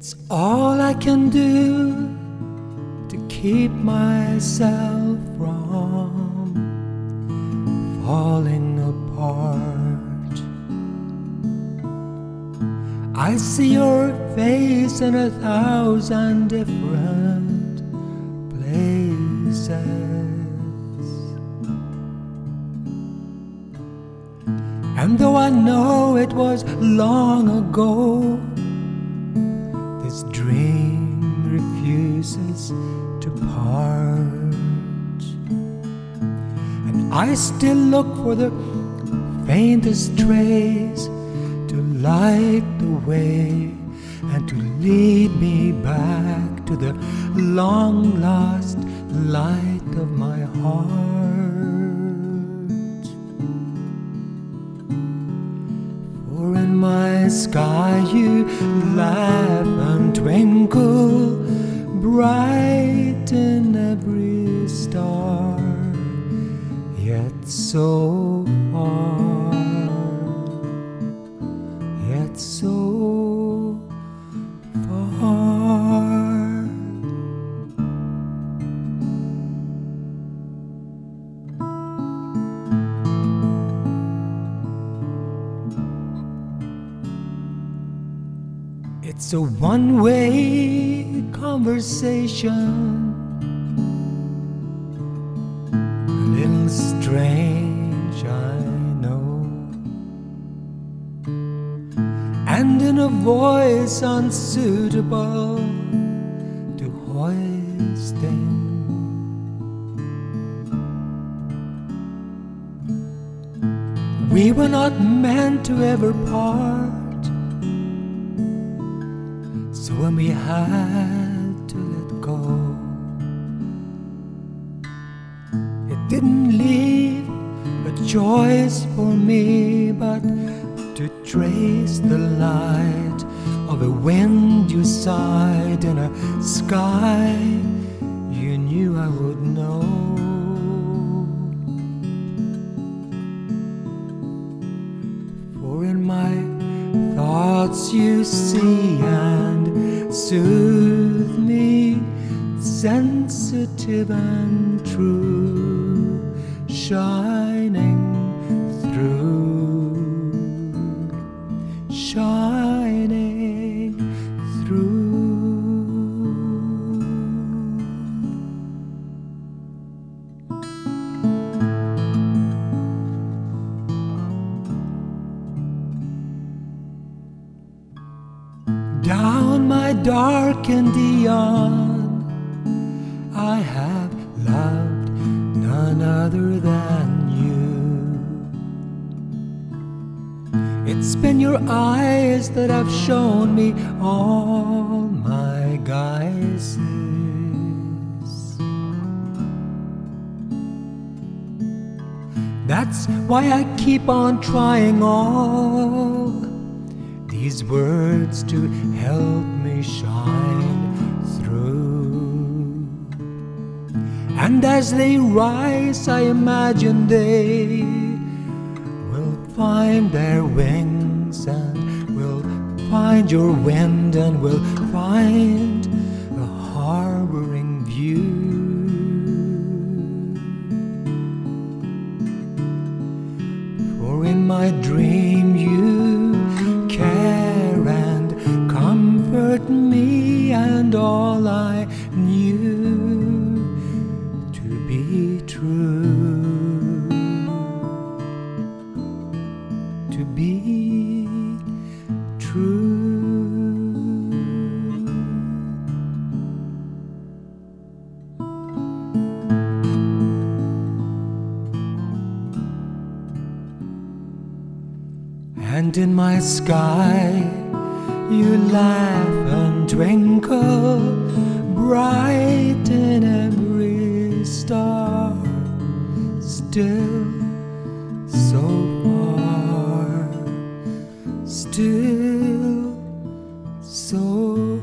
It's all I can do to keep myself from falling apart. I see your face in a thousand different places. And though I know it was long ago, this dream refuses to part. And I still look for the faintest trace to light the way and to lead me back to the long lost light of my heart. For in my sky you laugh twinkle, bright in every star, yet so It's a one way conversation. A little strange, I know. And in a voice unsuitable to hoist in. We were not meant to ever part. When we had to let go, it didn't leave a choice for me but to trace the light of a wind you sighed in a sky you knew I would know. For in my thoughts you see and soothe me, sensitive and true, shining through, shining through. Down my darkened eon, I have loved none other than you. It's been your eyes that have shown me all my guises. That's why I keep on trying all these words to help me shine through. And as they rise, I imagine they will find their wings and will find your wind and will find a harboring view. For in my dream true. To be true. And in my sky, you laugh and twinkle, bright in every still so far, still so